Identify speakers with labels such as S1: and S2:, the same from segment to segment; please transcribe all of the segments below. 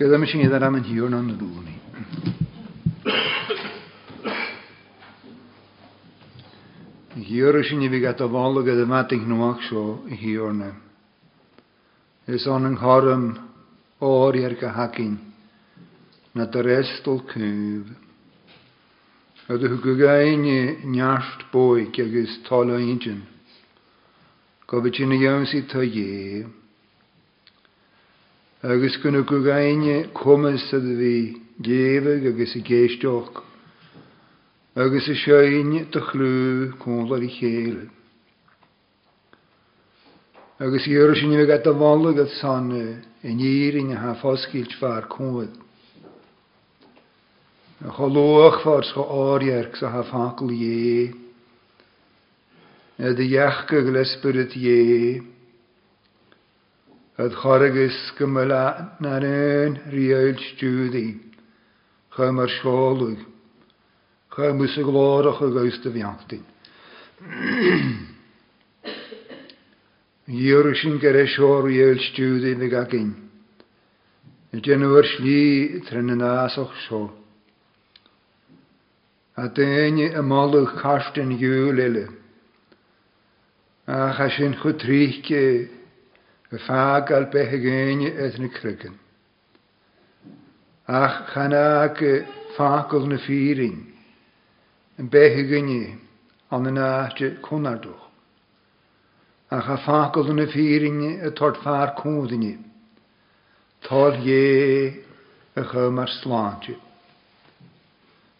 S1: Gyda mi sy'n gyda'r am yn hiwn o'n dŵn i. Hiwr ys yn i fi gata fol o gyda mat i'ch nwag so i hiwr na. Ys o'n yng nghorym o'r i'r gahagin na dyrestol cwb. Ydw hw gygain i niasht boi gygus tolo injyn. Gofyd sy'n i iawn sy'n ta iew. agus gona go gaine cumas a bhí déamh agus i géisteach, agus i seoine do chlú cóla i chéile. Agus dhear sin bh a bhlagad san i en in ha fosciilt fear cuad. A cholóach fars go áhearc sa ha facail dhé, a d dheachcha go het gargus gemela naar een reëel studie. Gemmer scholig. Gemus een glorige geuste wiachtin. Jurgen gereshor reëel studie de gakin. Het januar schlie trennen asach school. a déine a máach chasten dúlile. fag al behegéine et eithne krukken. Ach chan chanake fakel na ffyrin, firing, en behegéine an yna naatje cwnardwch. Ach a fakel na ffyrin firinge et tort faar koninge, tor je a chumar slaantje.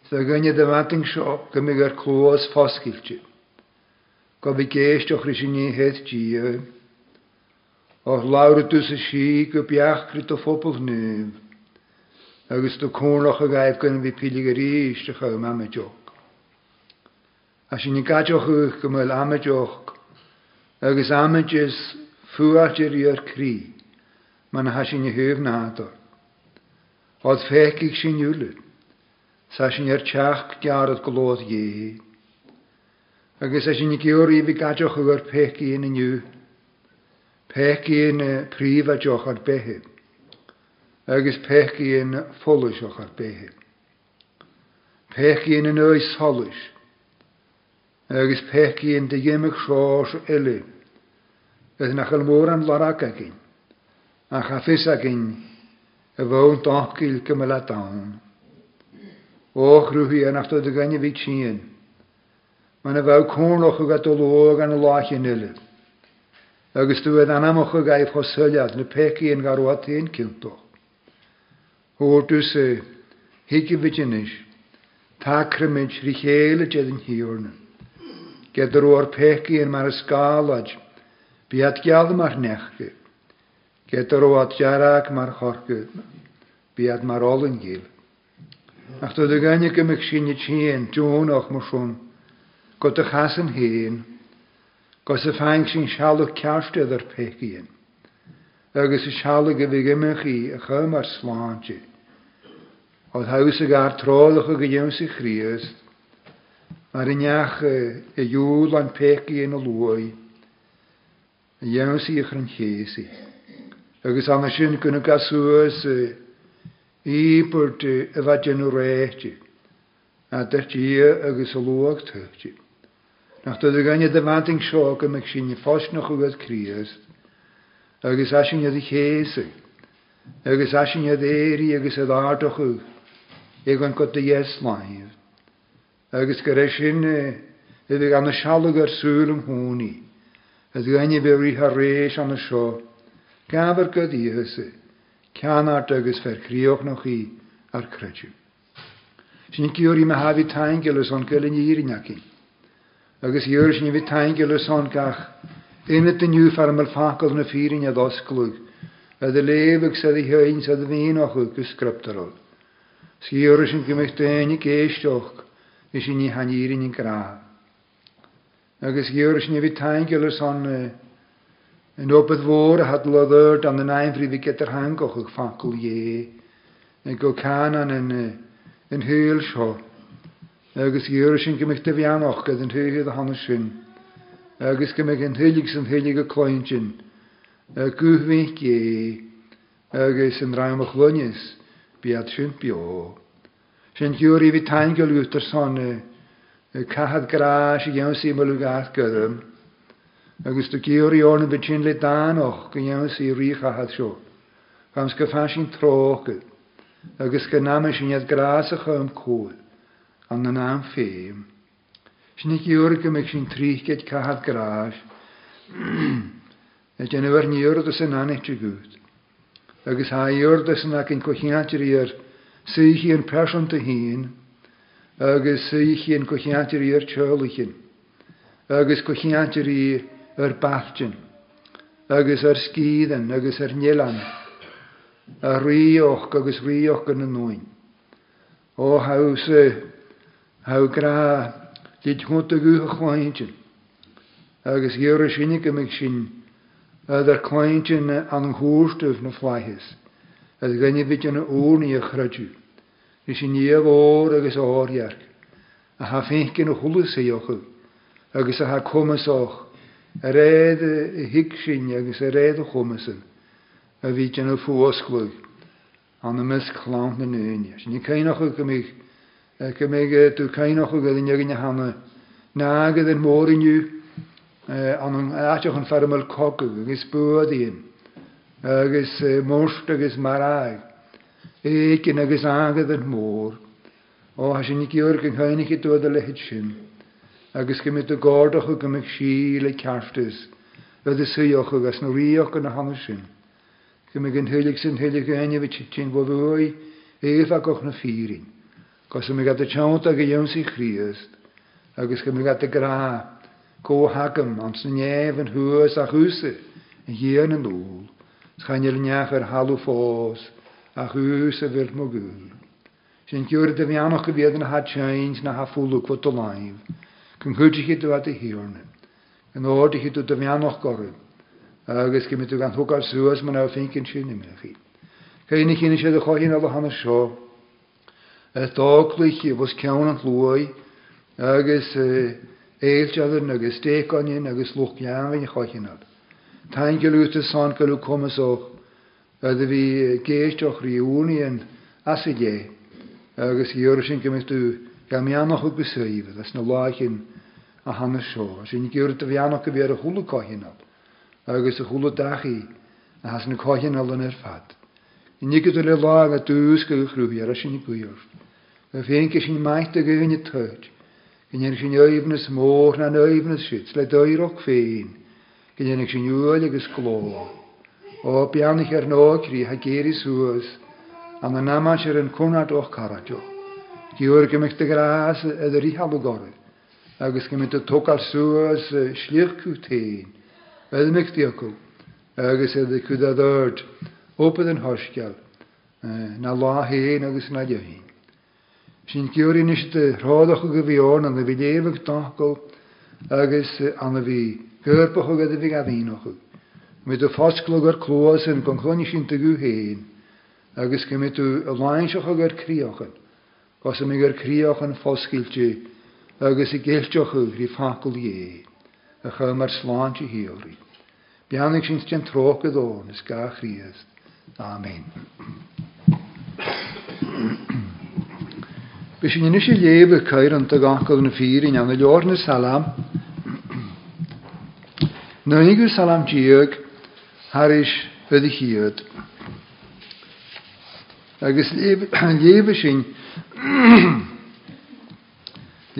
S1: Sa gynny dy mating sio gymig ar clwys ffosgiltje. Gobi geist o'ch rysyn ni hedd gio, ach laire tú sa si go beachcrit a fopal nu, agus do cónach a gaibh gan bhí pilig a ríistecha amadeoch. A sin ní gaiideoch go mfuil amadeoch agus amadges fuaidir ar crí man ha sin thuh nádor. Ás féiciigh sin dúla, sa sin ar teach dearad go lód dhé. agus a sin ní georí bhí gaiideoch chu gur peici ina nniu, pech pechgéon e, prif a joch ar bethe, agus pech ffolwys folaisiach ar bethe. Pechgéon yn oes holwys. agus pech de dhéimeh seás eile, gus Ydyn chail mór an laracha gin, a chafis a gin a bhón tácíil go me le dáin. Och ruúhí anachta do ganne bhí tíon, Mae'n y bheith cónach a go do lóg an a láin ilir agus dywedd o'ch gaif hosyliad na peci yn garwad i'n yn cilto. Hwyr dwi se, higi jynnys, ta crymys rhichel y jedyn hi hiwrn. Gedr o'r peci yn mar ysgalad, biad gael mar nechgy. Gedr o'r jarag mar chorgyd, biad mar olyn gil. Ach dod y gynnig ymwch sy'n y tîn, dwi'n o'ch mwyswn, godach hasyn hyn, gos y ffain sy'n sialwg cearstydd ar pechyn. Agus y sialwg y fi yma chi y chym ar slan slantje. Oedd haws gair trol o'ch o gydews sy'n chrys. mae'r uniach y yw'l o'n pech i'n o lwy, y iews i ychr yn chesi. Agus anna sy'n gynnu gaswys i bwrt y fadyn o reitio, a dyrt dyrtio agus y lwag tyftio. Nachdod a gan a vanting seoga me sin ne fos nach ugad Christ, is asin iad i chéasa, agus asin iad éirí agus a dádachu, ag an go a yes láhíh. Agus go éis sin ag anna seala ar súlam húnaí, as gannne bhí a rééis anna seo, gabhar go dtíhesa, ceanart is ferríoch nach í ar creú. Sin cúí me hafi in an agus dheir sin bhí tainge leáncach ina deniu fermar de na fírin a dosclúg, a de léhah sa i hein sa a bhíochu go scriptarol. Sgéir sin gombeh déana éisteoch is sin ní haírin in grá. Agus ggéir sin bhí tainge le san an opad mhór hat leir an na einimhrí bhí getar hangochuch facail dhé, go cáan an in e, thuúil seo. agus dhéir sin go meid bheanach go an thuige a hanna sin, agus go meid an thuigh san thuige go cloin sin, Guhmih gé agus an raimach lunis bead sin beá. Sin dúirí bhí tain go lútar sanna cahad grá i gceansaí me lugath gom, agus do géoríorna be sin le dáach go dheansaí ríchahad seo, Chams go fá sin trócha, agus go náime sin iad grása chu an cóil. an na am féim. Sin nig dúrga meid sin trígeid cahad gráis, a déanahar níorda san anitri gút. Agus ha dúrda san ac an cochiantir ar suichi an peranta hín, agus suichi an cochiantir ar teolichin, agus cochiantir ar bachtin, agus ar sgídan, agus ar nielan, a rhywch, agus rhywch yn y nôin. O haws ha gra dit chunta go a chláinte. agus dhéar sinnig go meid sin ar chláinte an thuústah na flaithis, a gnne bit an ónaí a chreú, Is sin níomhór agus áhearc, a ha féin cin na thulas séochu, agus a ha cumasách a réad hiic sin agus a réad a chumasan a bhí an a fuascluig an na mis chláán na nuine. Sin ní chéanaach go méich go mé tú caiinach go gnne hanna nágad an móriniu an an áiteach an fermal coca agus buíon agus mórst agus marráig écin agus agad an mór ó has sin nig gur an chainnici tuada lehead sin agus go mit a gádacha go meid sí le ceartas le is suocha agus nó ríoch an na hanna sin. Go mé an thuúlaigh sin thuúlaigh aine bheit sin bhhí éh a goch na fírin. Cos mi gat y chawnt ag y iawn sy'n chriast, agos mi gat y gra, co hagam, ans yn ef yn hwys a hwysau, yn hien yn ôl, sgan i'r niach ar halw ffos, a het a fyrt mo gwyl. Sy'n de dy fi nou ik y fydd yn ha chains na ha ffwlwg fod o laif, cyn hwyd i chi dwad y hirna, yn oed i chi dwad dy fi anoch gorym, agus gymryd gan hwg ar sŵas ma'n awfyn cyn sy'n ymwch chi. Cain i chi'n eisiau Eh, dálaich bhs ceanna luai agus eh, éilteadan agus téáin eh, agus luchceanhain chochinad. Tain goúta san goú commasach a bhí géisteach riúnaíon as dé agus dheir sin goú gameannach chu besaíh, leis na láin a hana seo, sin ggéir a bheannach go bhéar a thula cóhinab, agus a thula dachaí a has na cóhin a an ar fad. I nígad le lá a dús go chrúhíar a sinna gúirh. a féin go sin meint a gon tuid, Gnéan sin öimnas mór na öimnas sit le dóireach féin, Gnéannig sin uúil agus gló. ó beannach ar nórí ha géirí suasúas an na náá sé an cónat ó carateo. Díúir goimicht a grás a a ríhallgóir, agus go mit a tócar suasúas slíchú téin, Beidirmichttí acu, agus é chudadát ópad an thoisceal na láhéon agus na dehín. sin ceúí is de rádacha go bhíán an na bhí déomh táil agus an na e bhí de go bhí a bhíochu. Mu do fasclogur chlóas an go chluine sin a héin, agus go mit tú a láinsecha gur críochan, Gos mé gur críochan fosciilte agus i ggéilteochu hí facail dhé a e chu mar sláinte hií. Beannig sin ten dó is ga chríast. Amen. Bys yn ynys i lebe cair yn tag anchod yn ffyr yn anna lior na salam. Nynig har is diog haris ydy hiad. Agus lebe sy'n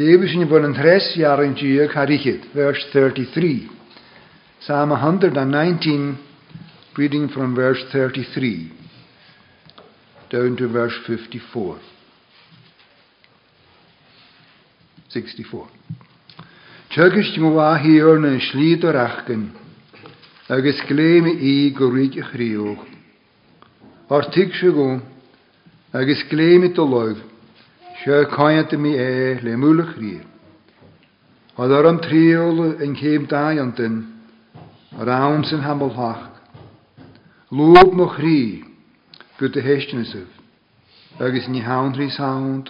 S1: lebe sy'n bod yn tres har diog het. vers 33. Psalm 119, reading from verse 33 down to verse 54. 64. Tugus go bhá híor na slíad arachgan, agus léime i go i a Ar tig se go, agus léime do leibh, se caianta mí e le mwyl y chrí. A ar am triol yn ceim da daiantain, ar am hamol hach. Lwb mo chri, gyda a héistenisih, agus ni hawn rhys sound,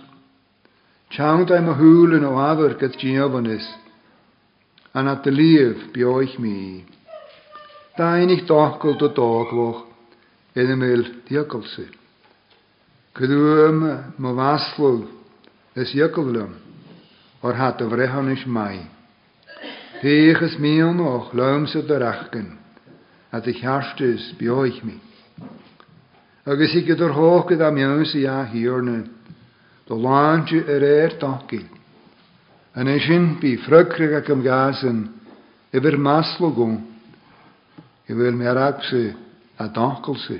S1: Chant I'm a hool and o'aver gyd giovanis, an at the leaf euch mi. Dain doch gut do dogwoch, edyn meil diakolse. Kruem ma waslo es iagolwm, o'r hat y frehon ys mai. Pech ys miwn o'ch lawms o ich hast es chiarstys euch mi. Agus i gyda'r hoch gyda miwn sy'n a hiornyn, do lanju ar éir dogi. An eisyn sin ffrygrig ac ac am gásan i bhir máslo gón i bhfuil mé agsa a dacil si.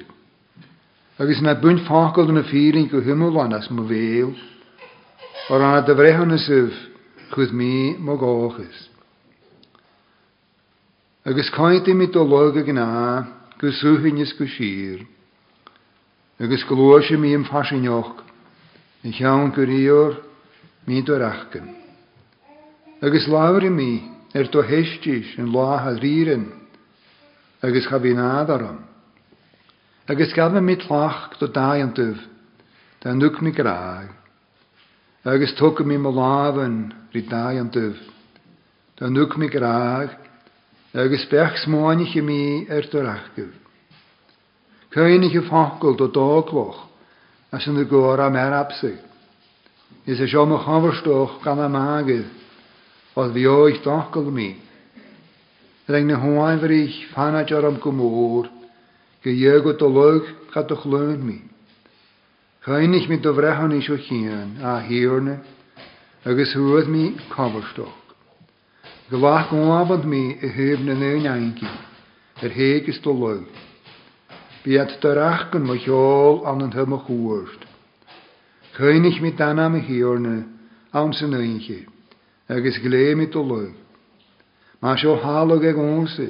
S1: Agus na bunt fácail na fírin go himúlan as mw bhéal or anna dy frehan ysif chwyth mi mw gochus. Ac Agus coed i mi dolog ag yna gyswch yn ysgw sir, agus glwys i mi yn ffasinioch ik gaan ik rioor mij door achken. Ik is lauwer mij, er to hestjes en laag het rieren. Ik is gaan benaderen. Ik is mijn lach to daaien tuf, dan mi mij graag. Ik is tokken mij mijn laven, rit daaien tuf, dan nuk mij graag. Ik is pechs mij, er door achken. Kun je niet gevakkeld tot dagloch? as yn y gwr am er apsu. Is y siom o'ch hofrstoch gan am hagydd, oedd fi oeth dochgol mi. Reng na hwain fyr ich fanad ar am gwmwr, gydag o dolog gad o'ch lwyd mi. Chyn ich mi dyfrehon eich o chian a ah, hirne, agos hwyd mi cofrstoch. Gwlach gwafod mi y hyf na neu'n aingi, yr heg is wie het terachken mo jol an den humme goerst. König mit dan am hiorne, an zijn eentje, agus glee mit de leu. Maar zo halig ag onze,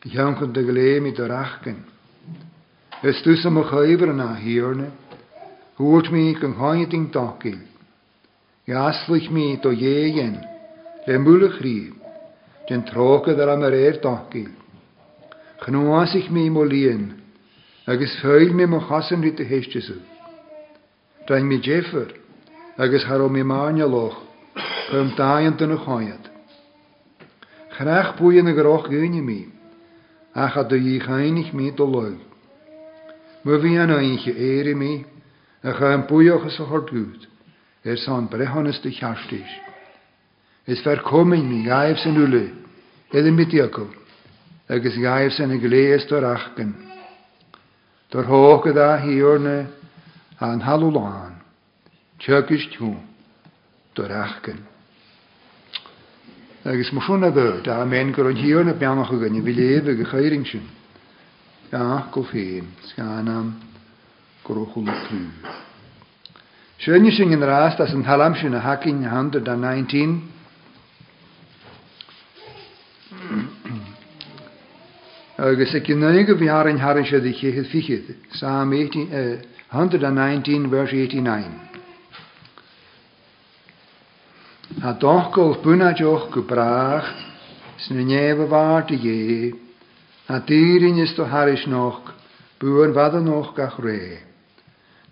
S1: janken de glee mit terachken. Es tussen mo geuver na hiorne, hoort mi kan haiting takil. Jaslich mi to jegen, den mulig riep, den Trocken der am reer takil. Genoas ik mi molien, agus fáil hassen mar chasan ri a héisteú. Dain mé défer agus haro mi máine loch chum dain duna cháiad. Chreach buin na gorách gúine mí, acha do je chaininich mi do leil. Mu bhí an aonche éiri mi, er chu an buochas a thgút er san brehannas de cheartíis. Is ver mi mí gaibh san ule, mit mitíacu, agus gaibh san na gléas do rachgan. Der hoge da hierne an halulan. Tjökisch tu. door achken. Ik is me daar nabe. Da men gron hierne bjana gegen. Wie lebe gegeringschen. Ja, koffie, Skanam. Grochulukru. Schönnischen in Rast, das in Talamschen hakin hande da agus a cinnéige harin haar se de chéad fichiid, Psalm 119 eh, vers 89. A gebracht, bunajoch go braach sna nébehaarte dhé, a tírin is do haris noch buúan wadan noch gach ré.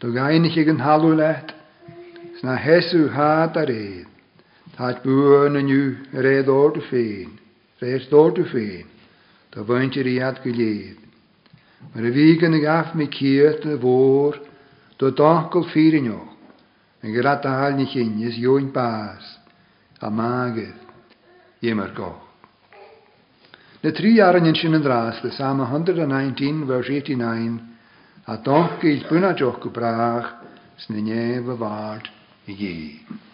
S1: Do gaiinnig ag an halú leit sna heú háat a réad, Táit buúan aniu réadóirte féin, rééisdóirte féin. Da bhaint i riad go Mae'r y a yn y gaf mi cyd y fôr, do ffyr dáil fírineo an gur atáil na chin is yw'n bas, a magydd, i mar goch. Na tri ar yn sin yn rás le sam 119 vers 89 a doch gilt buna joch gwbrach, sy'n sna nef y vard i gyd.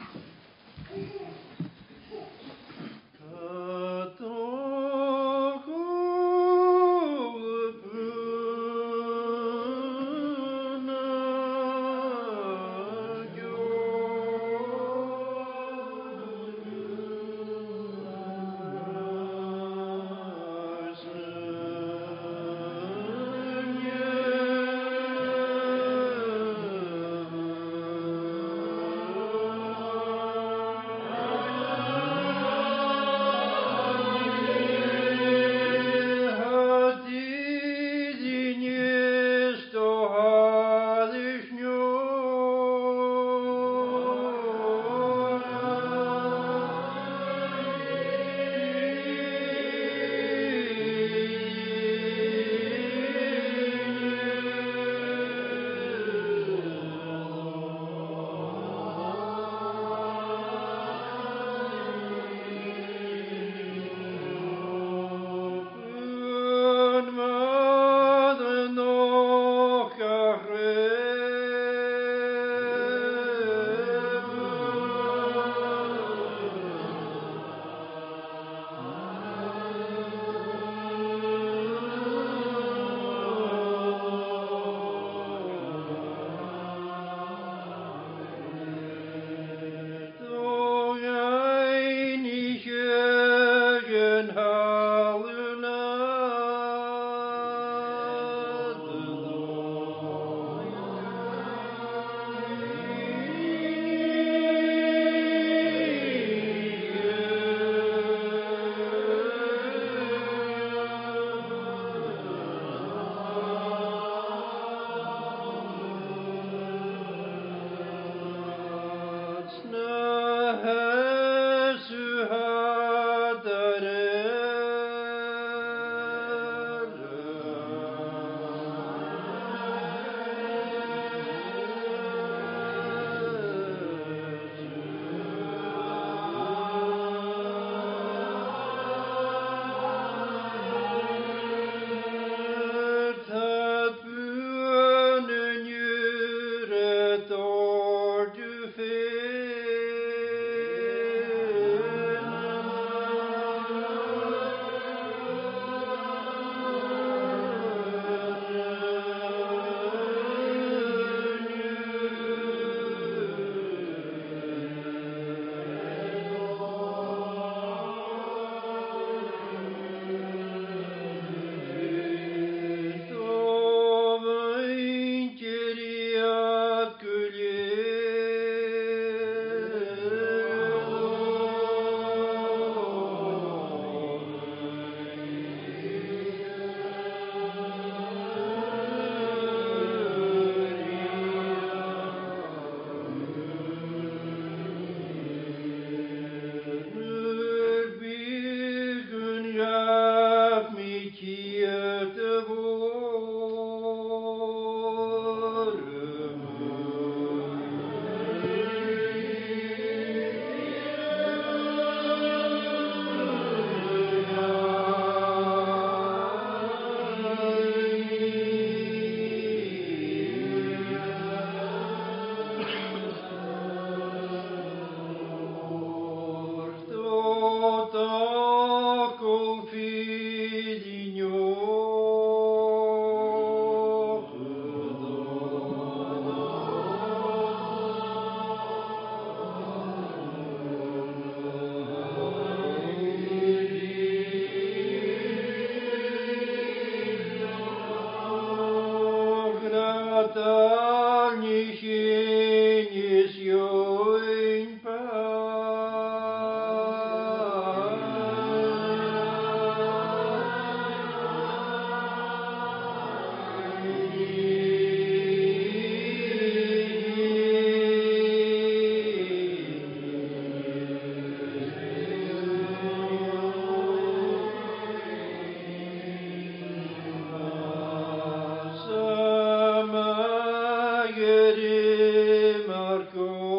S1: gözlerim örgün.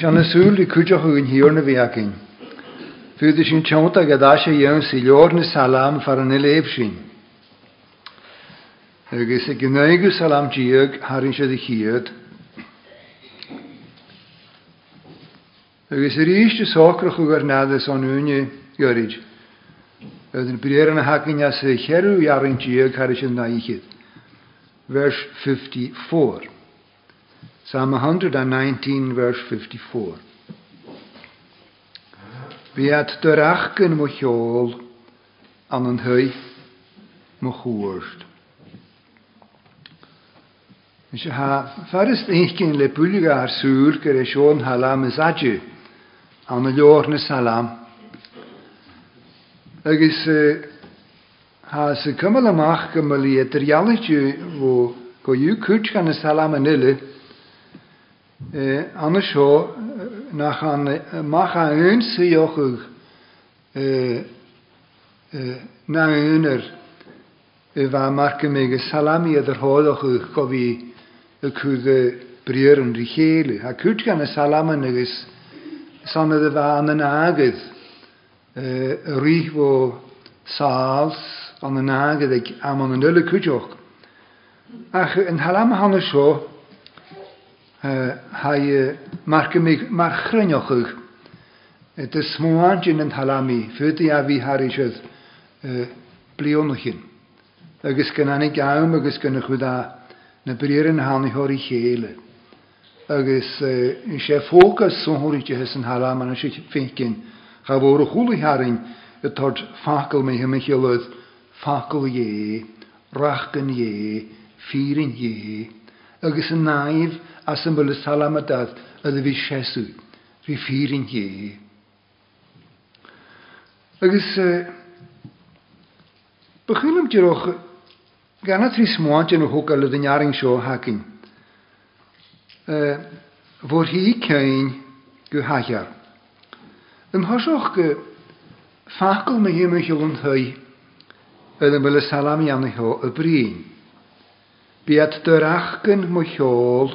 S1: Sian is sŵl i 35. Gadaša Jevsi Ljorni Salam Faranelevšin. Ögese Gnöygü Salam Ciyög Harinşedi Hiyöd. Ögese Rişçi Sokrahu Gernades Onünye Göric. Ödün Priyerine Hakinyası Heru Yarın Ciyög Harinşedi Nayikid. Vers 54. Psalm 119 verse 54. Biad dyrach gyn mo hiol an yn hwy mo chwrst. Mis ha farist eich gyn le bwlyga ar sŵr gyda e Sion Halam ys adju an y lor nes Halam. Agus ha sy cymal amach gymal i edryalach fo go yw cwrt gan ys Halam yn ilu an y nach an äh, mach an ünsi jochug eh, eh, na üner va eh, marke mege salami der hodoch ko vi kude brieren und hele ha kut kan salamen is sanne er de van an aged ri wo saals an an aged am an nulle kutjoch ach en halam hanne er scho ha mar chruneochuch eh, de smóáin an talami futa a bhí Harrisad eh, blionnachin. agus gan annig gam agus gona chudá na breir an hánathirí chéile. agus in sé fócas sonthirte hes an Harlam an si fécin cha bhór a cholaíthing a tart facail mé himimiisiad facail dhé, rachgan dhé, fírin dhé, agus an naimh a as yn bwys salamadad ydw fi siesw, rhi ffyr yn hi. Agus, e, bychwyn am diroch, gan at rhys mwant yn hwg alwyd yn iaring sio hagin. E, Fod hi i cain gw hajar. Yn hosioch gw ffacol mae hi mewn hylwn hei, ydyn bwys salam iawn i ho y brin. dyrach dyrachgyn mwy hiol,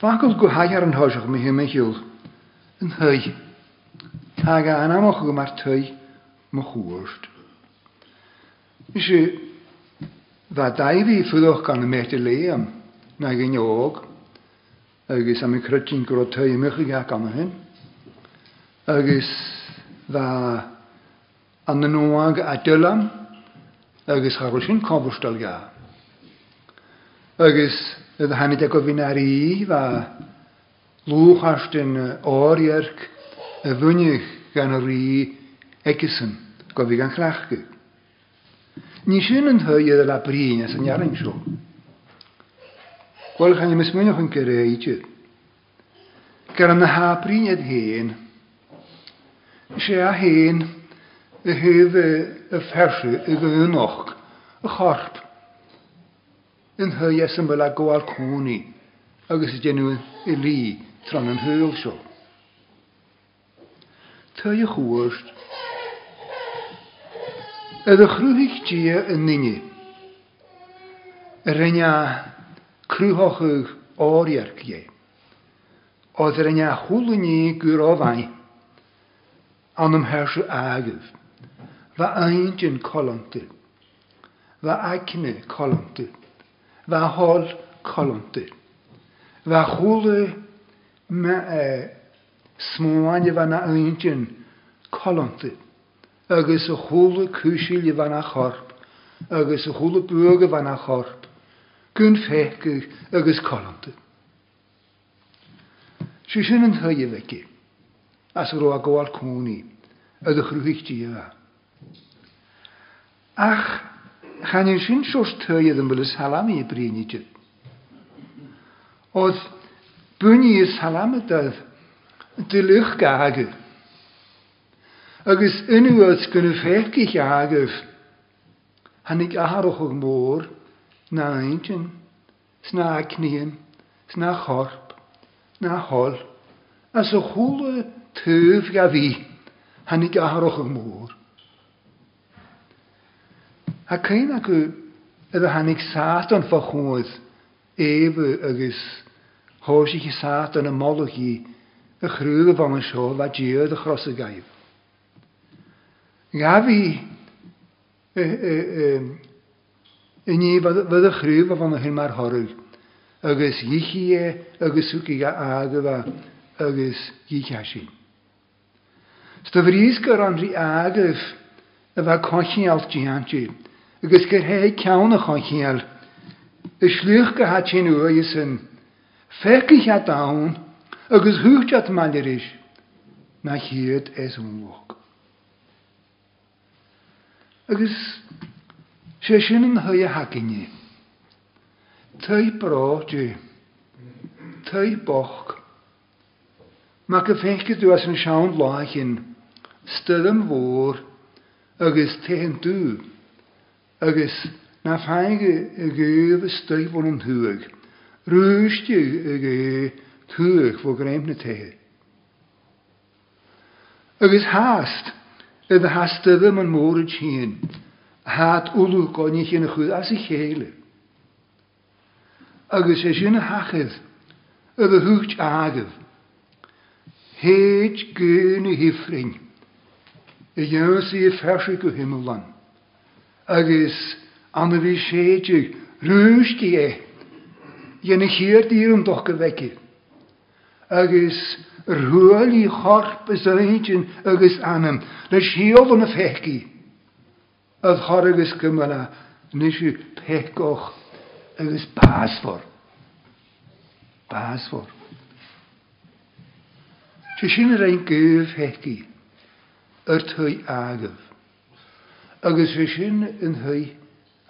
S1: Fachgus go haiar an thoiseach mi me hiúil yn thuig. Tá yn amach go mar tuig mo chóirt. Is sé bheit fi fuúch gan y met na méte am na gin óg agus am crutin go tuig mucha gan hyn. agus fa an y nóag a dylam agus charú sin cobstal ga. Agus Ydd hamid ag o fi'n ar i fa lwch ast yn orierg y fynnych gan yr i egysyn gofi gan chlachgu. Ni sy'n yn hyw iddo la brin as yn iarin sio. Gwal chan i mismynioch yn gyrreidyd. Ger yn y ha brin yd hen. Se a hen y hyf y ffersu y gynnoch y chorp yn hyes yn fel a gwael cwni, agos y genw i li tron yn hyl sio. Ta i chwrst, ydw chrwhig dia yn nini, yr yna chrwhochwg o'r iarg iargie, oedd yr yna ni gyr o fain, an ymhersio agaf, fa ein yn colomtyr, fa acne colomtyr, va hol kolonti. Va hulir me e smuani va na intin kolonti. Agus a cwysil kushil va na chorp. Ygys Agus a hulu buge va na chorp. Gun fekig agus kolonti. Sysyn yn hyau fegi. As ro a gwael cwni. Ydych rwy'ch di yma. Ach, chanin sin siwrs tyedd yn y salam i brin i jyd. Oedd bwni i'r salam ydydd dylwch gagw. Agus unwyd gyn y ffeg i gagw. Hannig aharwch o'r môr, na eintin, sna cnien, sna chorp, na hol, as o chwl chwle tyf gafi, hannig aharwch o'r môr. Ha céim acu ar a hanig sátan fa chúid éfu agus hóisi chi sátan a molachí a chrúga fan yn siol a diodd a chros y gaib. Gaf i yn ni fydd y chrwyf o yn hyn mae'r horwyl. Agus yichi e, agus wgi ga agafa, agus yichi asi. Styfrys gyr o'n rhi agaf y fa cochi alt giantid agus gur hé ceannach an chéal. I slúch go hat sin u san, feici a dain agus thuúteat meidir is na chiad es únhaach. Agus sé sin an thu a hacinne. Tá brá dú, Tá boch, Ma go féice dú as an seán láin, stum mhór agus tean dú. agus na feige a ggéh stoiphór an thuúg, Rúiste a go thuúach fó réim na Agus háast a bheit hasstabh an haat tían, háat úú gáine chéna chud as i chéile. Agus sé sinna hachah a bheit thuúcht agah, hifrin, himmelland agus an bhí séidir rústí é dhéna chéir dírum harp go bheici. Agus ruúlaí chorpa sin agus anam le siomhan na feici a chor agus cumna níú pecoch agus pásfor. Pásfor. Tá sin a een ar agah. agus bhí sin in thuí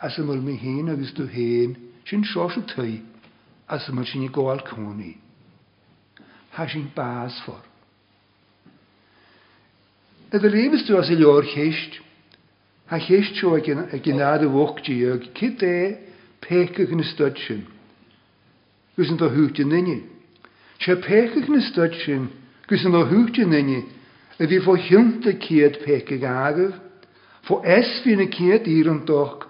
S1: as ymwyl mi híon agus dw héin sin sios se tuí as ymwyl sin i gáil Ha Tá sin bás for. Idir réimú as i leor chéist, ha chéist seo a y a di ag kit é pecha na stoid sin, gus an do thuúte nanne. Se pecha na stoid sin gus an nynni, ydw i fo hynt y cyd céad ag agaf, voor es wie een keer hier en toch,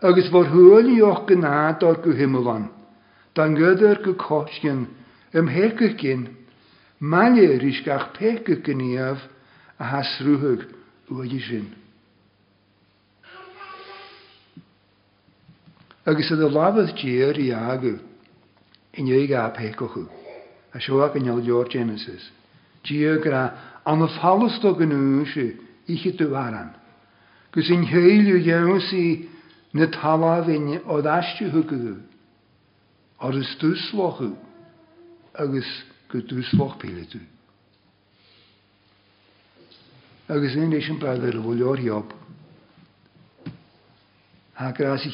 S1: ergens voor hul je ook genaad door uw hemel dan gaat er uw kostjen, hem hekken in, maar je risch pekken in je af, en has ruhig uw je zin. Ergens de lavet jeer je agu, en je ga pekken als je ook in je door Genesis, die gra, aan de falle ik het te waren. gus yw héilú si na tamáhhaine ó eistethuú ar is dúslochu agus go dúsloch pelydw. Agus yn éis an breid ar bhil leorheop. Tá gra i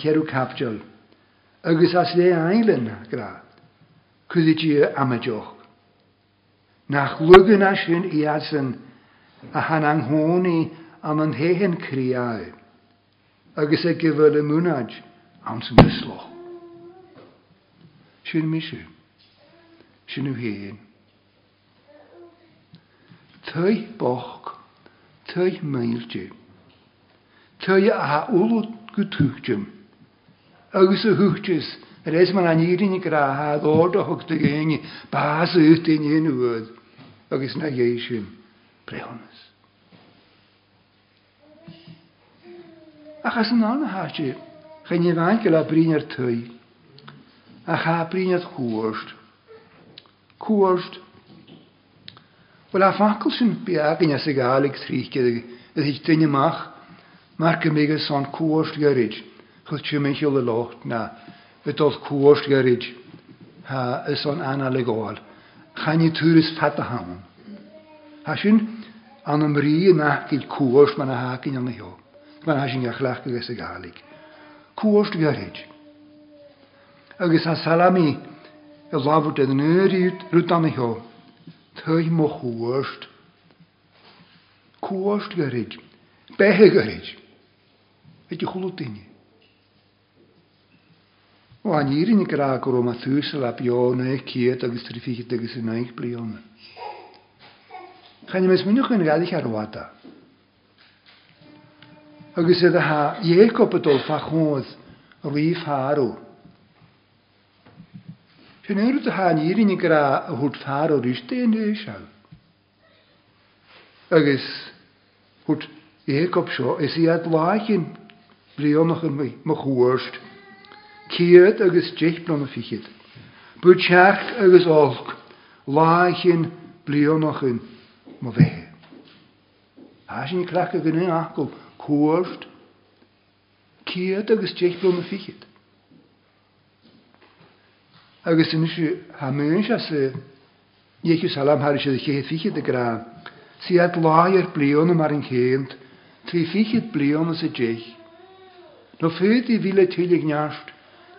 S1: agus as ail yna gra, y joch. Nach lugan as sin i asyn a hanang hwn i am yn hehen criau, agus e gyfer y mwynhau am sy'n gyslo. Si'n misio. Si'n yw hehen. Tøy boch, tøy meilje. Tøy a ha ulod gytwgym. Agus y hwgys, yr es ma'n anirin i grahad, oed o hwg dy gyngi, bas y ydyn i'n ywyd. Agus na ieisyn, brehonys. achas yn an hasi, chyn i fain gael a brin ar twy, a cha brin ar chwrst. Cwrst. Wel a ffacl sy'n biag yn ysig alig trich gyda ydych chi dyn i mach, mae'r gymig yn son chwrst gyrryd, chwyd chi'n mynd i'w lot na, ydodd chwrst gyrryd, ha, y son analegol, chan i tŵrys ffad a hawn. Ha sy'n, an ymri yn ac i'r cwrst ma'n a hag yn y Nghymru. mar sin ar chhlaach agus a gálaigh. Cúir garhéid. Agus an salamí a lábhart an nuíd rutannatheo, thuid mo chuirt, Cúirt garhéid, bethe garhéid, Éidir choútaine. ó an írinnig rá go róm a thuúsa le beána céad agus trí agus in naich blionna. Chaine mes muúchan gaalaich ar bhata agus a ha dhécopató fachóz riomhthú. Sin éú a háírinnig ra a thut fáró ríté se. Agus thut écop seo is í ad láin bríonnach mo chuirst, Kiad agus déitplan a fichiid. Bu teach agus olc, láin blionachchan má bheitthe. Tá sin clacha gan achgóh chóirt céad agus déich blom fichiid. Agus in haún se se dhéú salam hair sé ché fichiid a gra, si het láir blionna mar an chéint trí fichiid blionna sa déich. No féit í vile tuig neart,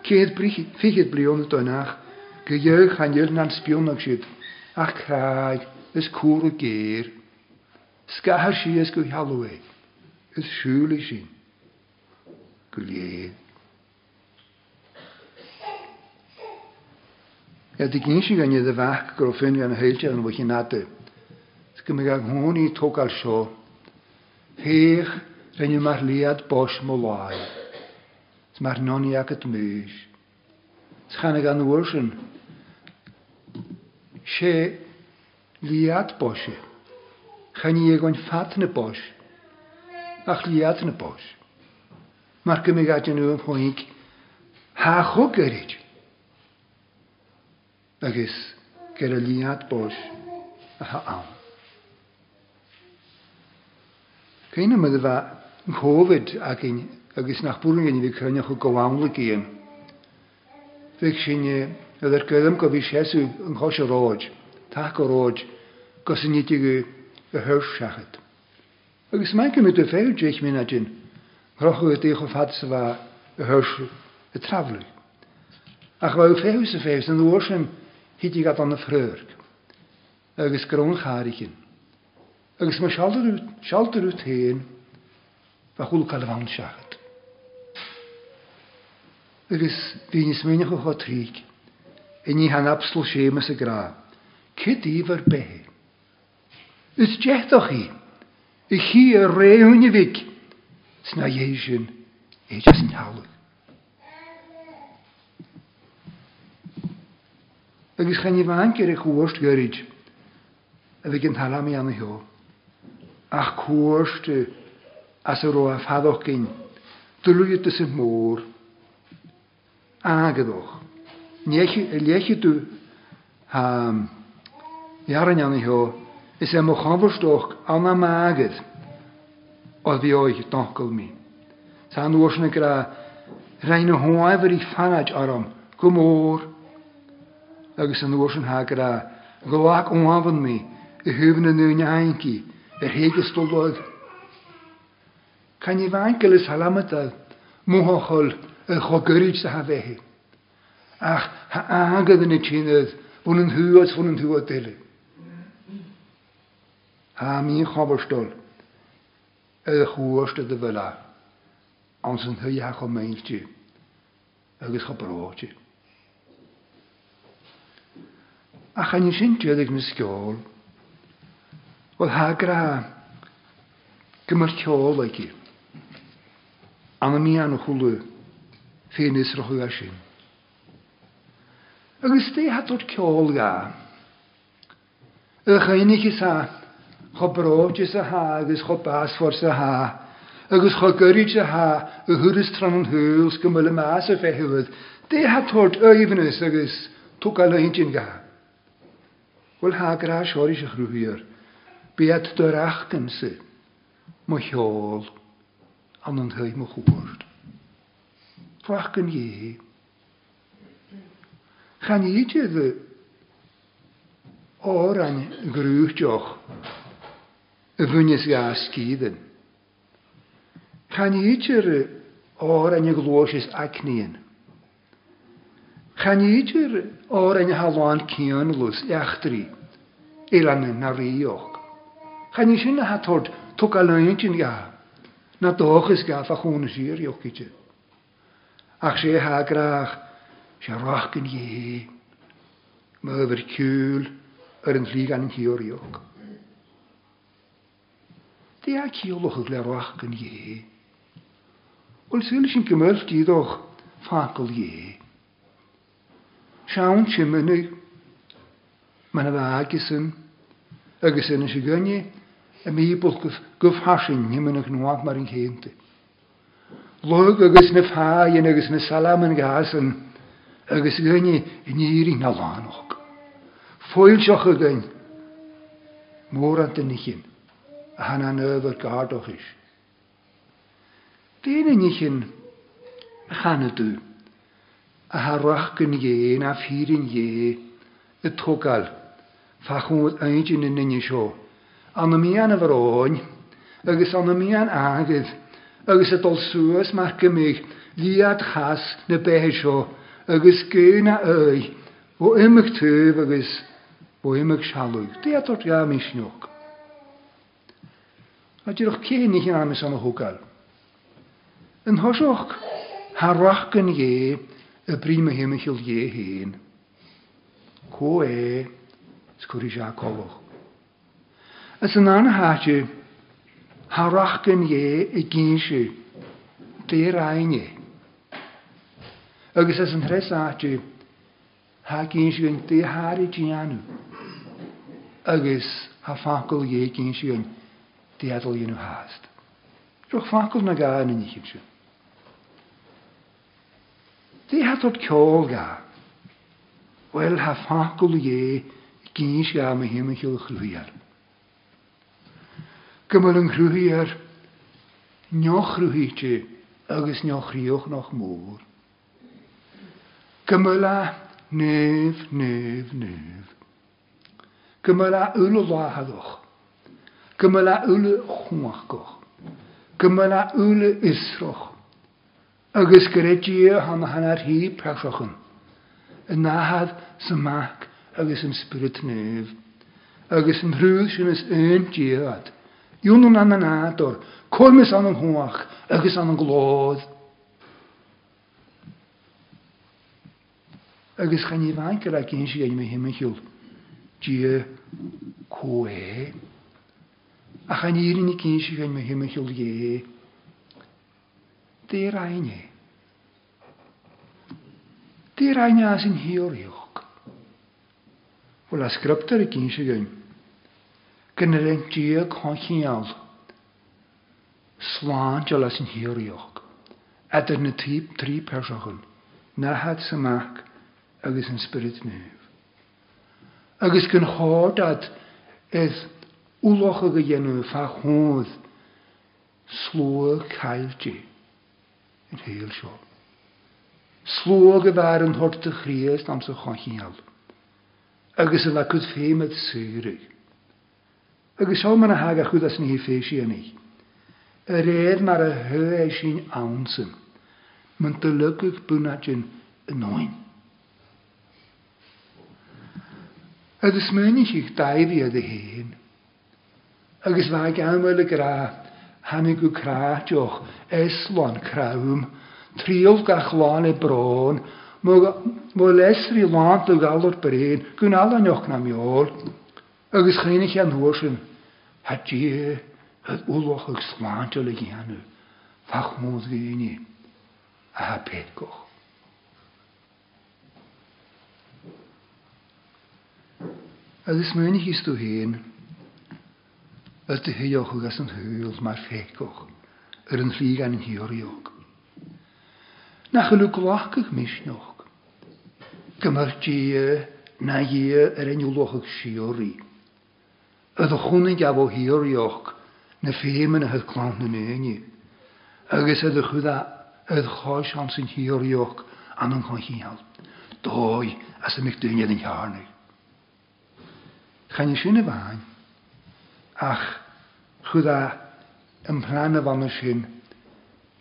S1: céad fichiid blionna donach go dheoch an dheir an spiúnach siad ach chráid is cuaú geir, Skahar si is go Is siúla sin go léad. Ja, di gyn si gan iddo fach gyro ffyn gan heilte yn wychi Ys gymig ag hwn i tog al sio. Hech rhen yw mar liad bos mo lai. Mae'r noni ac at mys. Ys chan ag an wyrsyn. Se liad bosio. E. Chan i egon ffat na bosio ach liad y bos. Mae'r gymig adyn nhw yn pwynig hachw gyrryd. Agus gyr y liad bos a ha am. Cain am ydw fa yn cofyd ac un agus nach bwrwng gen i fi cynnwch o gawawn y gyn. Fyg sy'n ydw'r gyddym gofi siesw yn chos o roj, tac o roj, gosyn i ti y hyrf siachet. Ysmaikimi de fé déich mí din, a dtíoch fa sa a Ach war féú sa an bhir sem hití gat anna fröirg, agus grún cháiricin. Agus mar sealtarú téin a chuúil bhhan seachat. Agus dhíine smíine go chu trí, i ní han abstal a Is deachch í. I chi y re hwn i fig. Sna ieisyn. Eijas yn hawl. Agus chan i fan gyr eich wwrst hala mi anna Ach cwrst as y roa ffadoch gyn. Dylwyd ys y môr. Agadoch. Liechi du. anna is é mo chahastoch anna mágad Als wie euch dankel mí. Tá an uisna gra Reine na háimhar í fanaid arm go mór agus an uisan ha gra gohaach óhahan mí i thuhann na nuúne haincí ar héigestóid. Kan i wankel is halamata mthchail a chogurid sa ha Ach ha agad in na tíad bhn an thuúid fun an Ha mi chobarstol y ydw fel a, ond sy'n hyiach o meil ti agos chobro ti. A chan i'n sy'n ti mis giol oedd ha gra gymar tiol am y mi anw chwlw ffenis rochw a sy'n. Agos di hadwr ciol ga. Ych a unig i sa Cho brotis a ha agus cho basfors a ha. Agus cho gyrrid a ha y hwrys tron yn hwyls gymwyl y mas o fe hywyd. De ha tord o ifnys, agos tuk alo hyn jyn ga. Wel ha gra sioris y chrwyr. Biad dyr ach gynsy. Mw hiol. Anon yn mw mo Fwach gyn ye. Chan i dy o'r an grwych joch y fwynys ga sgydyn. Chan i ydyr o'r yn y glwys acnien. Chan i ydyr o'r yn y halon cion lws iachtri, ilan yn ar iog. Chan i sy'n hatod tog alwynt yn ga, na doch ys gaf a chwn y sir iog ydyr. Ach se ha grach, se sy'n rach yn mae myfyr cwl, yr yn llig an yn hiwr iog. Det er kiolwch o'ch ar o'ch yn ie. Wel sy'n sy'n gymryd o'ch ffacol ie. Siawn sy'n mynd mae'n fe agos yn agos yn sy'n gynnu y mi bwll gyfhasyn hym yn ych nwag mae'r Lwg ffai yn salam yn gas yn gynnu i'r un Fwyl y Hananöver Gardoch is. Déningchen doen. du, a harachgen je na firin je, het trogal, fachon het eindje in ninje sjo, anamian a veroon, agus mian aged, agus het al suas maar gemig, liad chas na behe sjo, agus geuna oi, o immig tuv agus, o immig shalug, deat ort ja mishnok. a dyrwch cyn i chi'n anes am y hwgal. Yn hosioch harach gan ie y brym y hym yn ychil ie hyn. Co e sgwyr i siar colwch. Ys yna yn an hati harwach gan ie y gynsio dyr ein ie. Agus ys yn hres hati ha gynsio yn dyr har i dianw. Agus ha ffacol ie gynsio yn dyr diadol dhéanú háast. Ruch facul na ga na níchin sin. Dí hatod ceol ga. Weil ha facul dhé gíis ga me himimiisiil chluíar. Gymar an chrúhiar neochrúhíte agus neochríoch nach moor Gymla nef, nef, nef. Gymla ulo láhadoch. Gymala ule chwmachgoch. Gymala ule isroch. Agus gyreji e han hanar hi prasochan. Yn nahad sy'n mac agus yn spirit nef. Agus yn rhywys yn ys yn diad. yw'n nhw'n anan ador. Cormis anna'n hwach agus anna'n glodd. Agus chan i fain gyda gynsi ein mynd hymyn hiwl. Dia cwe ach chan irin i cyn si gan mewn hymychol ie. Dyr ein e. Dyr ein as yn hiwr iwch. Wel a sgrybtar i cyn si gan. Gynnyr yn diog hon chial. Slan jol as yn hiwr iwch. A na tri persochon. Na had agus yn spirit move. Agus gyn hodad Ulocha go dhéanú fa cael sló yn heil sio. seo. Sló go yn an y chrys am sa chochial. Agus a le chud féimiid suúraigh. Agus seo man na haga chud as ní féisi aní. A réad mar a thu é sin ansan, man do lucah buna sin anóin. Agus muni siich dairi a de agus bha ganhfuil y gra hannig go cráteoch eslon crawm, gach e bron, i lesri mó lesrí gael o'r bryn, gwn al ala ywch na miol, agus chyn chénig an thuirsin, hatí het úlach ag sláinte le ghéanú, fach mwyd gyn i, a ha pétgoch. Agus munig is tú hyn, Ys dy yw gas yn hwyl mae'r ffecoch yr yn rhig a'n iog. Nach hioriog. Na chylw glachgych misnoch. Gymar di na i yr enw loch lochog i. Ydw chwn yn gafo iog na ffeym yn y hyd clawn yn eni. Agus ydw chwydda ydw chos hans yn iog an yn chwan hial. Doi as y mygdyniad yn hiarnig. Chyn i sy'n y fain. ach, chuda an plána bhana sin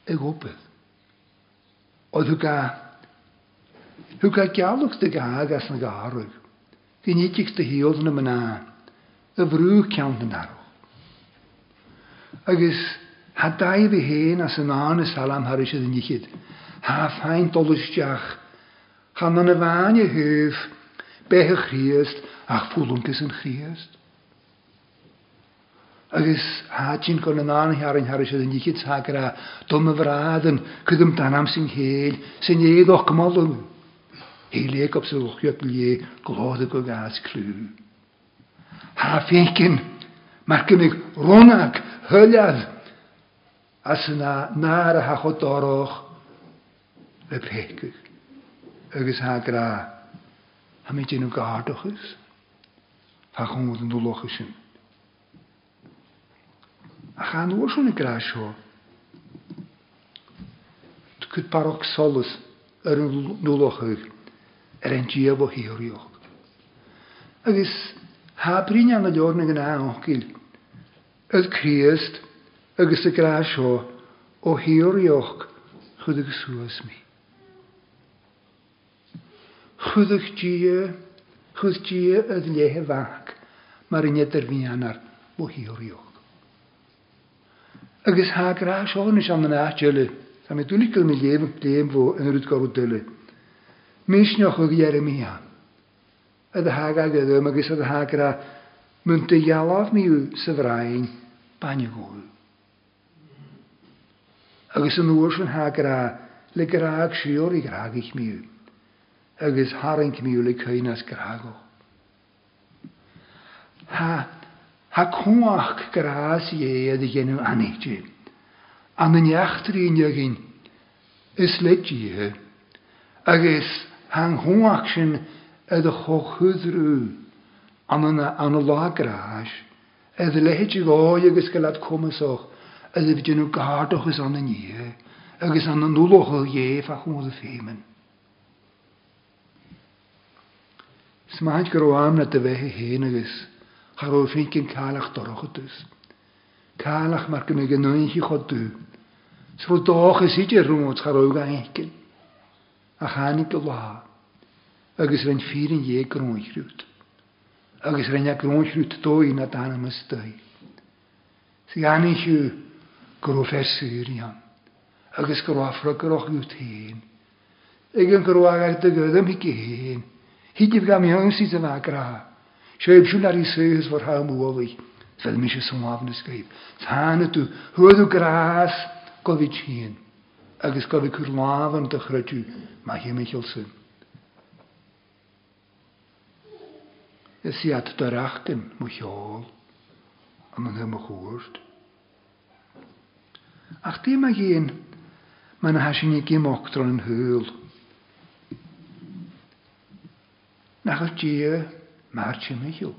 S1: i gúpa. Ó thu ga, thu ga gealach de gagas na die Gí nítiich de híod na maná, a bhrú cean Agus ha daib i hén as an ána salam har is a níchiid, ha fein dolusteach, chan an a bhaine húf, bethe chríast ach een agus hátín go an anhearan Har se an díchid sagra dom a bhrádan chudum danam sin héil sin éadch gomalú. Hélé op sa luchioop lé goláda go gas clú. ha fécin mar gynnig runnaach hyliad as na nára ha chodóch le précuh agus hágra ha mé Ha chun an dúlocha a chan orsúna gra seo. Cyd barog solus ar nŵlochig ar ein diaf o hiwrioch. Agus ha brin an y lorna gan anochgil, yd Christ agus y gra seo o hiwrioch chyd ag sŵas mi. Chyd ag dia, chyd dia yd lehe fach, mae'r un edrych fi anar o hiwrioch agus há rá seáin is an na áile, Tá mé dúlikil mé léh léim bh an rud goú duile. Mísneoch chu Jeremíá. A a ha gra mynd dy hárá mi yw míú sa y banegóil. Agus an uair ha gra le graag siúr i gráigich míú, agus háring míú le cynas as grágo. Ha cwach gras eid i genw anigdi. E. An yn iachtri yn ygin, ys led i hy. Ag ys hang hwach sy'n edd y chochwyd rŵ. An yn an y la gras, edd lehyd i goi ag ys gylad cwmysoch, edd y fydyn nhw gardoch ys an ni ie, ag ys an yn nŵloch o ie fach hwnnw y ffeimyn. Smaid gyro am na dy fe hyn ys. Harw ffeicyn calach doroch o dys. Calach mae'r gynnig yn o'n eich o oenchi chodw. Sro doch ys hyd i'r rwmwyd harw gan eichyn. A chanig y la. Agus rhain ffyrin ie grwnhrwyd. Agus rhain a grwnhrwyd doi na dan am ystau. Si gan eich yw grw fersyr iawn. Agus grw afro groch yw tîn. Egen grw agar dy am hi gyn. Hyd i gam iawn sydd yma graf. Séibsúnar í séhas var ha mólaí fel mi sé somávna skrib. Tána tú thuú grás go bhí tían, agus go bhí chu láhan de chreú má himiil sin. Is si at doreachtain mu cheáil an an hime chuirt. Ach tí a géon me na heisina gimachtar an thuúil. Nach chu tíe Mae'r March Michel.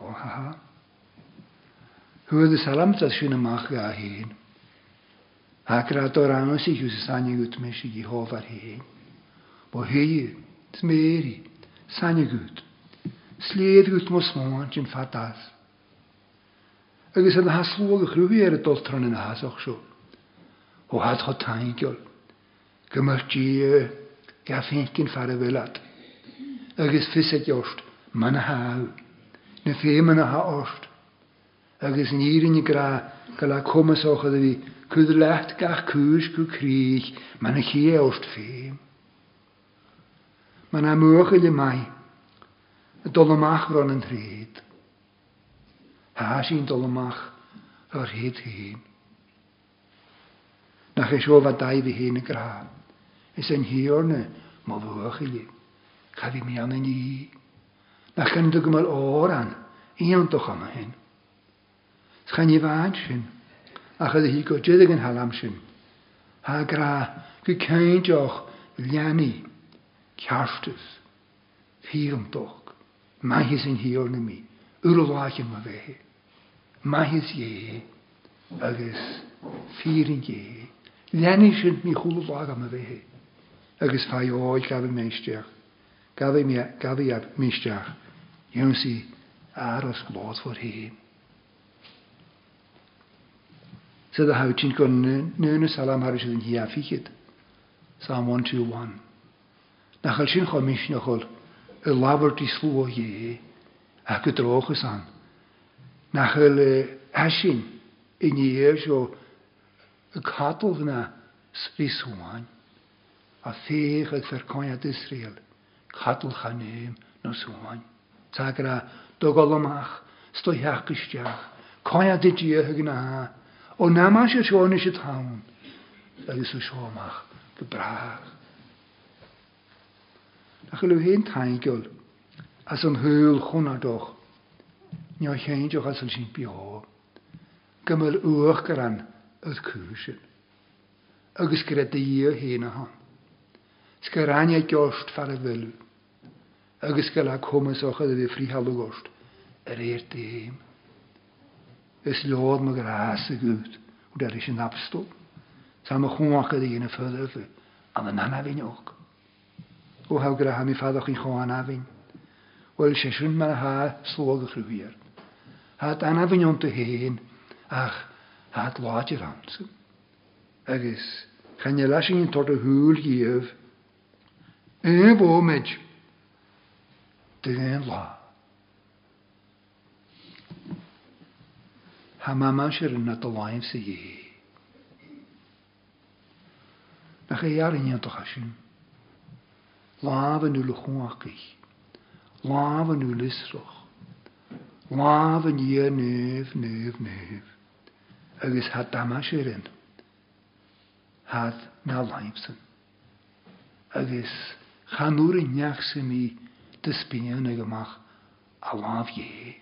S1: O ha ha. Hwyd y salamta sy'n ymach ga hyn. Ac rhaid o'r anos i hwys sanig yw mes i gihof ar hyn. Bo hyn, hei, tmeri, yw. wyt. Sledd wyt mos mwan jyn ffatas. Agus yn haslwg y chrwy ar y doltron yn o'ch sio. O had ho taingiol. Gymrch di gafinkin ffarafylad. Agus fysit jawst. man hau, ne féman na ha ort. agus nírin gra go le commasócha a bhí chud lecht gach cúis go críich me na chi féim. Man na mucha le mai a dolamach ran an tríd. Tá sin dolamach ar héad hín. Nach é seo bh gra, Is an hiorne má bhuacha le, Cha bhí me anna na chan dy gymal oran, ian doch am hyn. Chan i fad sy'n, a chyd hi go jydig yn halam sy'n. a gra, gwy cain joch liani, ciarstys, ffyrm dwch, Mae hi sy'n hi o'n mi, yr o lach yma fe hi. Mae hi sy'n agos yn ie. lianni sy'n mi chwl o lach yma fe hi. Agos fai oed gaf mewn stiach, Gaf mewn stiach, Yw'n si aros glod for hi. Sydd y hawd ti'n gwrdd nŵn y salam harwys yn hi a ffigyd. Psalm 121. Na chael sy'n chomis na chael y lafr di slw o ie ac y droch y san. Na chael y asyn i ni o y cadw yna sri swan a ffeich ag fercoen ad Israel cadw chanym no swan tagra dogolomach stoiach gystiach, coia dy dia hyg na, o na ma sy'n sion eisiau tawn, agos o siomach gybrach. a chylw hyn taigol as yn hwyl chwna chwnadoch, nio joch as yn sy'n bio, gymryd wch gyran ydd cwysyn. Agos gyda dy hyn a hon. Sgyraniau giost ffer y fylw. agus go le dat a bheith fríhallgóst ar éirtahéim. Is leád me gur háasa gút ú dar is sin napstó. Tá a chuácha a dhéana fuh an an anhaíoch. ó dat gur a haí fadach í choáin ahín, bhfuil séisiún mar a slóga chruhíir. Tá anhaíonnta héin ach há láidir ansa. Agus chenne leisin tor a húil díomh, é bó meid, دينلا همامان شرنا طوائم سيهي نخي يارين ينتخشن لابن الخواقي لابن الاسرخ لابن ينف نف نف اگس هات تماشرن هات نلايمسن اگس خانور نيخسمي te spinnenig mag alaf je.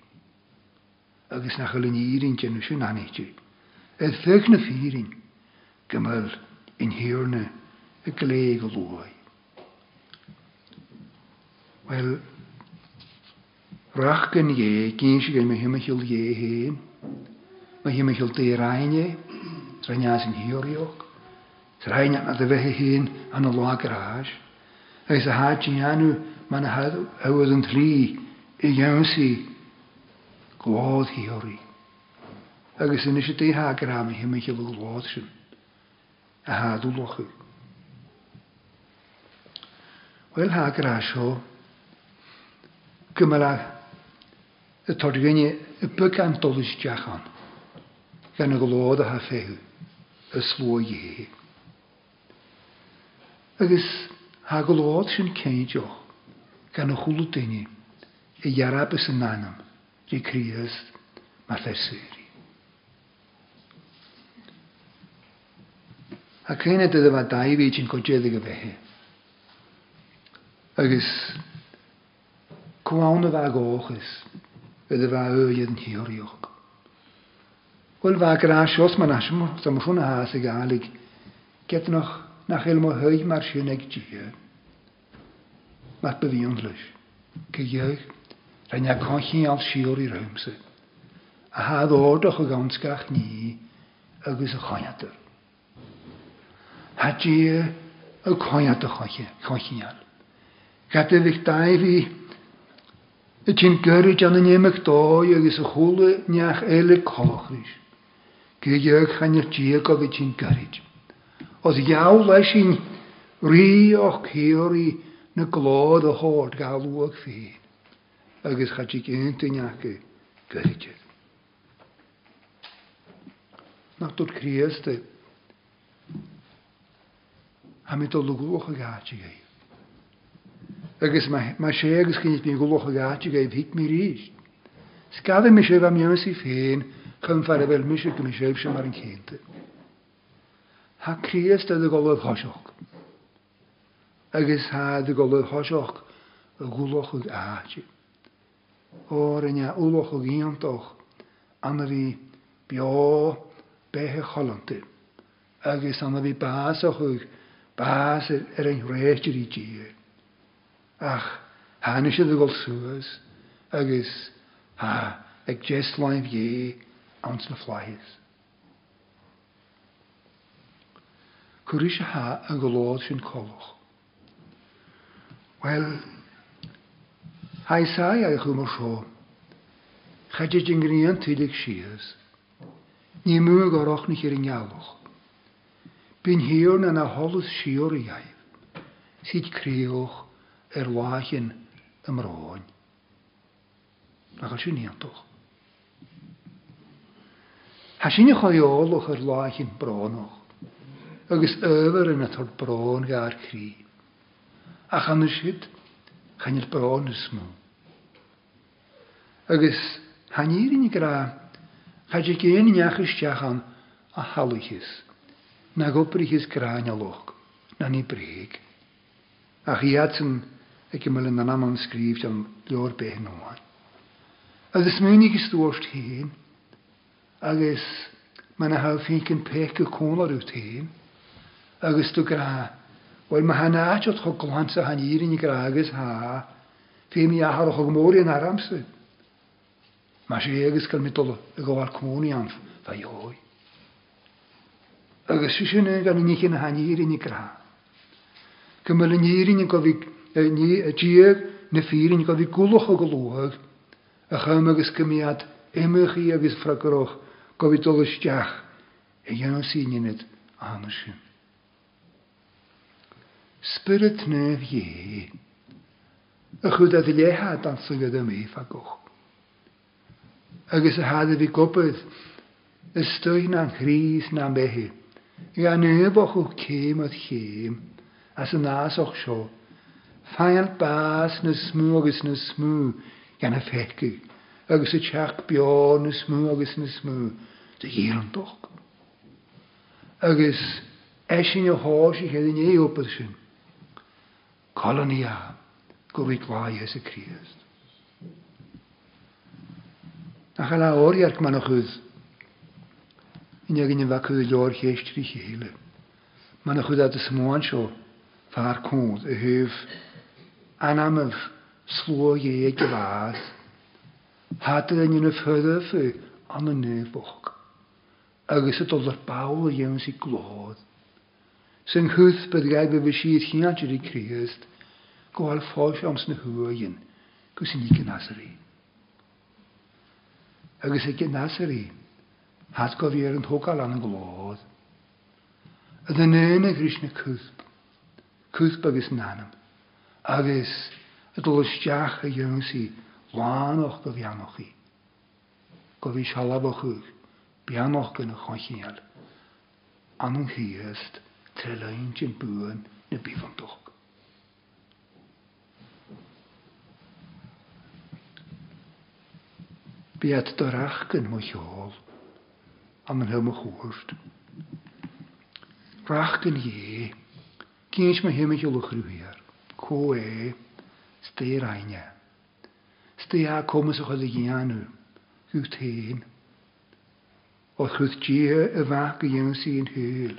S1: Ik is nog een hierintje nu zo aan het je. Het vechne viering. in hierne een kleeg looi. Wel rachken je kindje ge me hemel je heen. Me hemel te reinje. Zrenjas in hierjok. Zrenjas naar de weg heen aan de lagerage. Hij is een haatje aan u. mae'n had awyd yn tri i iawnsi gwaad hi ori. Agus yn eisiau dei ha gram i hi mae'n chyfod gwaad sy'n a ha hadw lochu. Wel ha grasio gymra y torgynnu y byg am dolus diachan gan y gwaad a ha ffew y slwy i hi. Agus ha gwaad sy'n ceidioch gan y chwlw e i iarabys yn anam di crias ma llesuri. A cyn ydyd yma dau fi sy'n codjeddig y fehe. Agus cwawn y fa gochus ydy fa yydd yn hioriwch. Wel fa os ma'n asym, sam hwnna has i gael ag get noch nach ilmo hwy ma'r siwnig diwedd. mar ba bhíon leis go dhéh ra ne chuchéí an siúí roimsa a háad ódach a ganscach ní agus a hat Tátí a choineanta chochéal. Chatte bhíh daimhí i je is an nnéimeach dó agus a chola neach eile chochris. Gu dheag chainetí go go tin goirid. Os na glod o hort gael lwag fi, agus chad i gynt yn i gyridyr. Nach dod dy. a mi dod lwgwch o gati gael. Agus mae se agus gynnyd i'n gwlwch o gati gael fyd mi rys. Sgad y mi sef am yw'n sy'n ffein, chyn ffarafel mi sef gymysef sy'n mar yn cynta. Ha crieste dy dy golwg hosioch agus ha a go thoiseach a gúlachud áte. Or ine úlach gíantoch anna bhí beá béthe chaante, agus anna bhí báach chuig bás ar an réisteir í díir. Ach hána sé a goil agus ha, ag jeláim dhé ans na flahéis. Curí se a golodd sy'n choch. Wel, haesau a'i chwm o sio. Chadid yn tydig sias. Ni mwg o'r ni nich i'r ingialwch. Byn hiwr na na holus siwr iaif. Syd yr er lachin ymroen. Ac oes i'n iantwch. Hasin i choiolwch yr lachin bronwch. Agus yfer yn y bron gair cryf a chan siid chanil beónus mú. Agus chan hanírin gra chaidir géan neachisteachan a halichis, na goprichis gráine loch na ní bréig. A chiaatsan ag go anam na sgrif scríb an leor yn oan. Agus munig is dúirt hín, agus mae'n na ha fécin peic go cónar yw'r hín, agus dwi'n gra Wel mae hana at o'r chogl hans a han i'r unig ragus ha. Fe mi ahar o chogl môr yn aram amser. Mae si agus gael mitol y gofal cwmwni am Fa ioi. Agos si sy'n gan unig yn han i'r unig ra. Cymru yn i'r unig gofi diag na ffyr unig gofi gwlwch o golwag. A chym agos gymiad emych i agus ffragoroch gofi dolys diach. Egen o'n sy'n unig anasyn. Spirit nef ie. Ychwyd a ddile ha dansa gyda mi ffagwch. Agus a hadde fi gobydd ystwy na'n chrys na'n behi. I a nef o'ch o'ch cym o'ch cym a sy'n nas o'ch sio. Fael bas na smw agus na smw gan y ffegu. Agus y chac bio na smw agus na smw. Dy gyr yn doch. Agus eisiau ni hos i hedyn ei opysyn. Colonia ko vitwā Jesu Krist. Nachala orjark man In jagin vakku jor hestri hele. Man is moancho var kont e huf anamf je an Agus Paul i glod. Zijn hus bedrijven we Gwael ffoes ams na hwyn, gwrs i ni gynasari. Agus y gynasari, hat go fi ar yn hwgal an y glod. dyn nyn y grisna cwthb, cwthb agus nanam, agus y dylystiach y yw'n si lan o'ch go fi anoch chi. Go fi sialab o'ch hwg, bianoch gyn y chonchiniad, anwng hiest, trelain jyn bwyn na bifandoch. Biad dorach gan mwy hiol, am yn hym y chwrst. Rach gan ie, gynnes mae hym y hiolwch rhywir, co e, stei rainia. E. Stei a comys o oedd y gianw, gwyth tein. O chwyth gia y fach y yw'n sy'n hyl.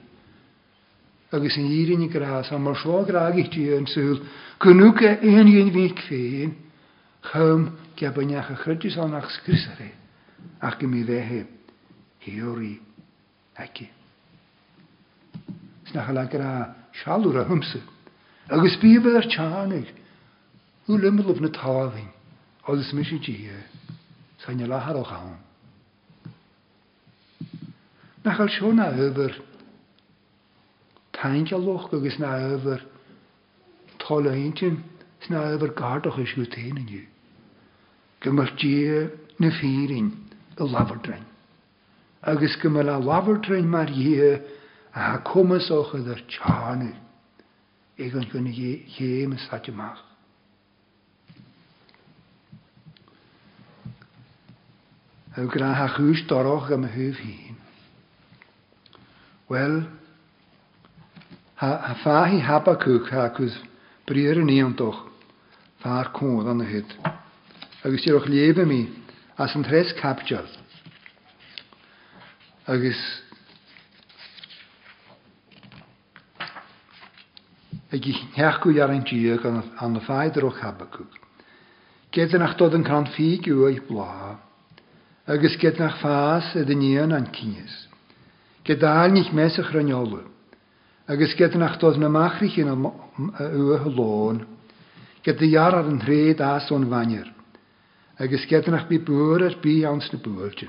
S1: Agus yn irin i gras, a mor slo graag i'ch gia yn syl, cynwg e un un fi'n cfein, chym ja bo ni ach ychrydu son ach sgrisa fe. Ach gymi fe he. Hi o ri. Aki. Snach ala gyrra sialwr a hymsa. Agus bi bydd ar chanig. Hw lymol o fyna tawafin. Oedd ys mysig ji he. Sa'n ni lahar o over, Nach al sio na hyfyr. Taen jaloch gwaith na hyfyr. Tol go martí na fírin a labhardrain. Agus go mar a labhardrain mar dhé a ha cumas ochad ar teánú ag an gona chémas haideach. Hou gra ha chús dorach am thuh hín. Well, ha fáhí dan cúcha agus bríar an íontoch fár cód an na agus tíoch léomh mi as an tres capteal. agus heachú ar an díag an na féidir ó chabaú. Gead nach dod an het fiú agus nach fás a duníon an tíes. Gedáil nicht mes a chranjole, agus gead nach dod na machrich in uhe lón, Ge de jaar ar as ik is kettenig bij boeren, bij ons de boeltje.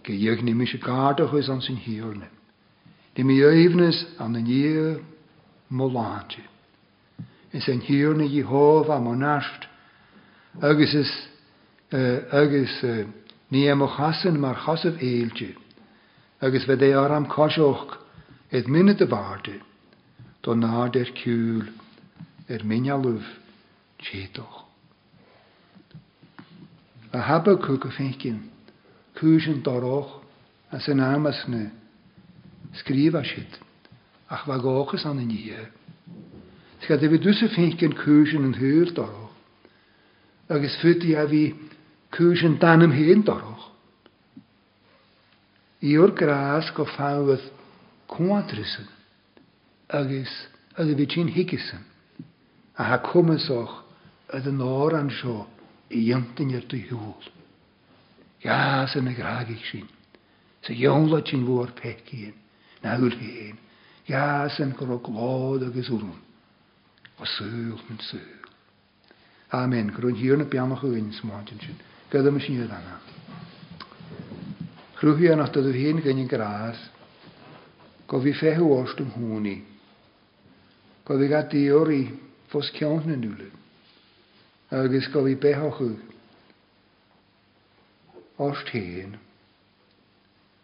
S1: Ik heb jeugd niet meer zo kaartig als aan zijn heerne. Die mijn jeugd is aan de nieuwe molantje. En zijn heerne Jehovah monast. Ook is het ook is niet hem ook hassen, maar hassen eeltje. Ook is wat hij aan kashoch het minne te waarde. Toen na der kuil, er minja luf, tjetoch. a Habakkuk finkin, kujan doroch, a also sanamasne, skrivashit, ach vagoches an in hier. Ska det vi dusse finkin kujan en hyr doroch. Agus fytti ja vi kujan danem hen doroch. Ior gras go fawyd cwantrysyn, agus ydw i fi'n higysyn, a ha cwmysoch ydw yn o'r ansio, i ymtyn i'r dy hŵl. Gas yn y grag i'ch sy'n. Sa iawnla ti'n fwy'r pec i Na hwyl hyn. Gas yn gyro glod ag yswrwn. O sŵl mynd sŵl. Amen. Gwrwyn hir na biamach o un smwantyn sy'n. Gydda mys ni'n yna. Chrwhi yn atod o hyn gynny'n gras. Gofi fehw ost ym hwni. Gofi gadio'r i fos ciawn yn ywlyd agus go bhí bethachu os tein.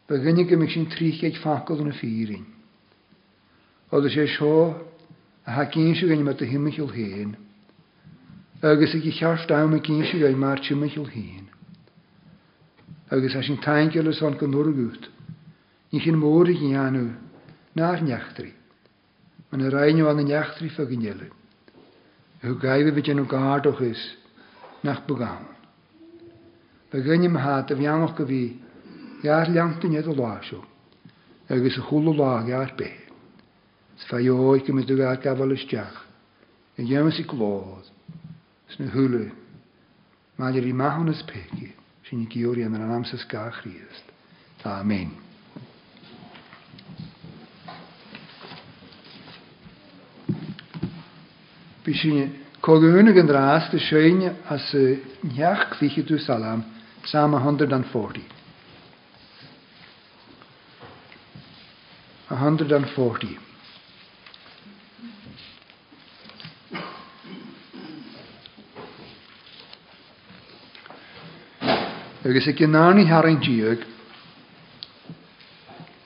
S1: Fe gynnig gymig sy'n trich eich ffacol yn y ffyrin. Oedd eisiau sio a ha gynsio gynnig mae dy yw'l hen. Agus ag i chars daw mae gynsio gynnig mae'r yw'l hen. Agus a sy'n taingel ys o'n gynnwrgwt. Nich yn môr i gynnu na'r niachtri. Mae'n y rhaid nhw anu y niachtri ffag Wir geben wir noch gar doch ist nach begangen. Wir gehen im Hart, wir haben auch gewie, ja, langt in jeder Lascho. Er ist ein cooler Lag, ja, bei. Es war ja auch, ich komme zu gar kavalis tjach. En jemens ik lood. Es ne hülle. Maar je rimahon es peki. Sin ik jori an kachriest. Amen. Bishine Kolönigen ras de Schöne as äh, Njachliche du Salam, Psalm 140. 140. Agus ik náni harintíag,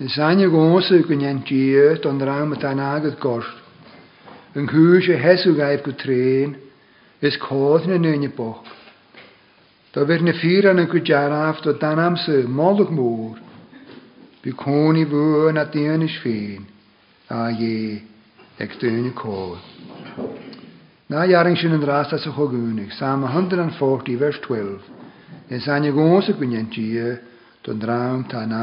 S1: Sanne gose kun en tiet an raam met aan agad yn gwrs y hesw gaif go trein, is codd na nyn bo. Da fyr na ffyr an y gwydiaraf do dan amser molwg môr, bu cwn i fwy na dyn is ffyn, a ie, ag dyn y codd. Na iaring sy'n yn rast as y chogwnig, Sam 140 vers 12, nes an y gons y gwyniant do dram tan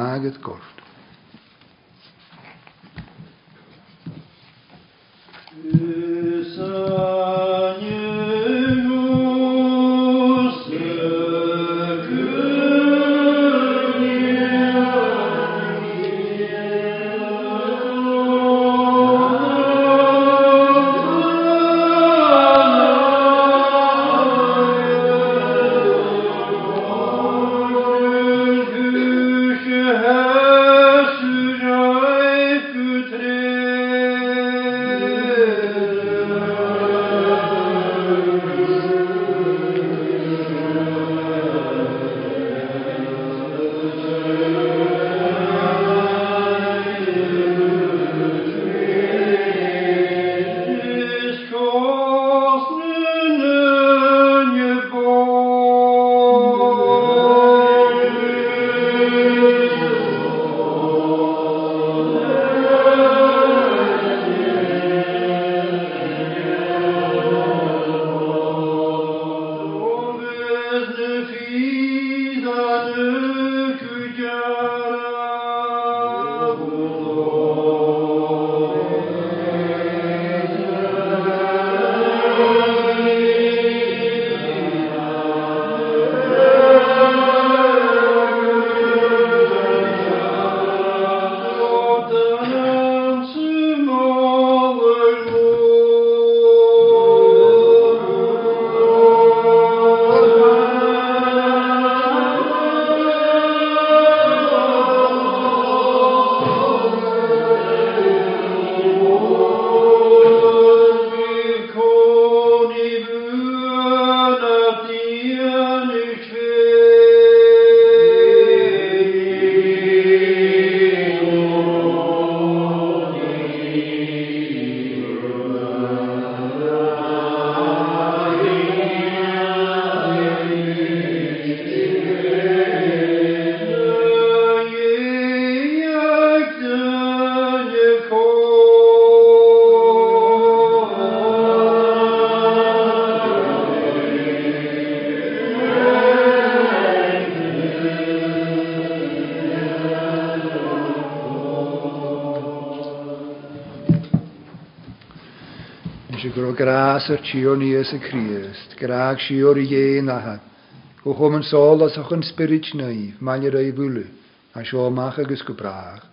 S1: siwr ni ys y Crist, graag siwr i ie nahad. Go chom yn sol as o'ch yn spirit naif, mae'n yr ei fwlw, a sio mach agos gwbrach.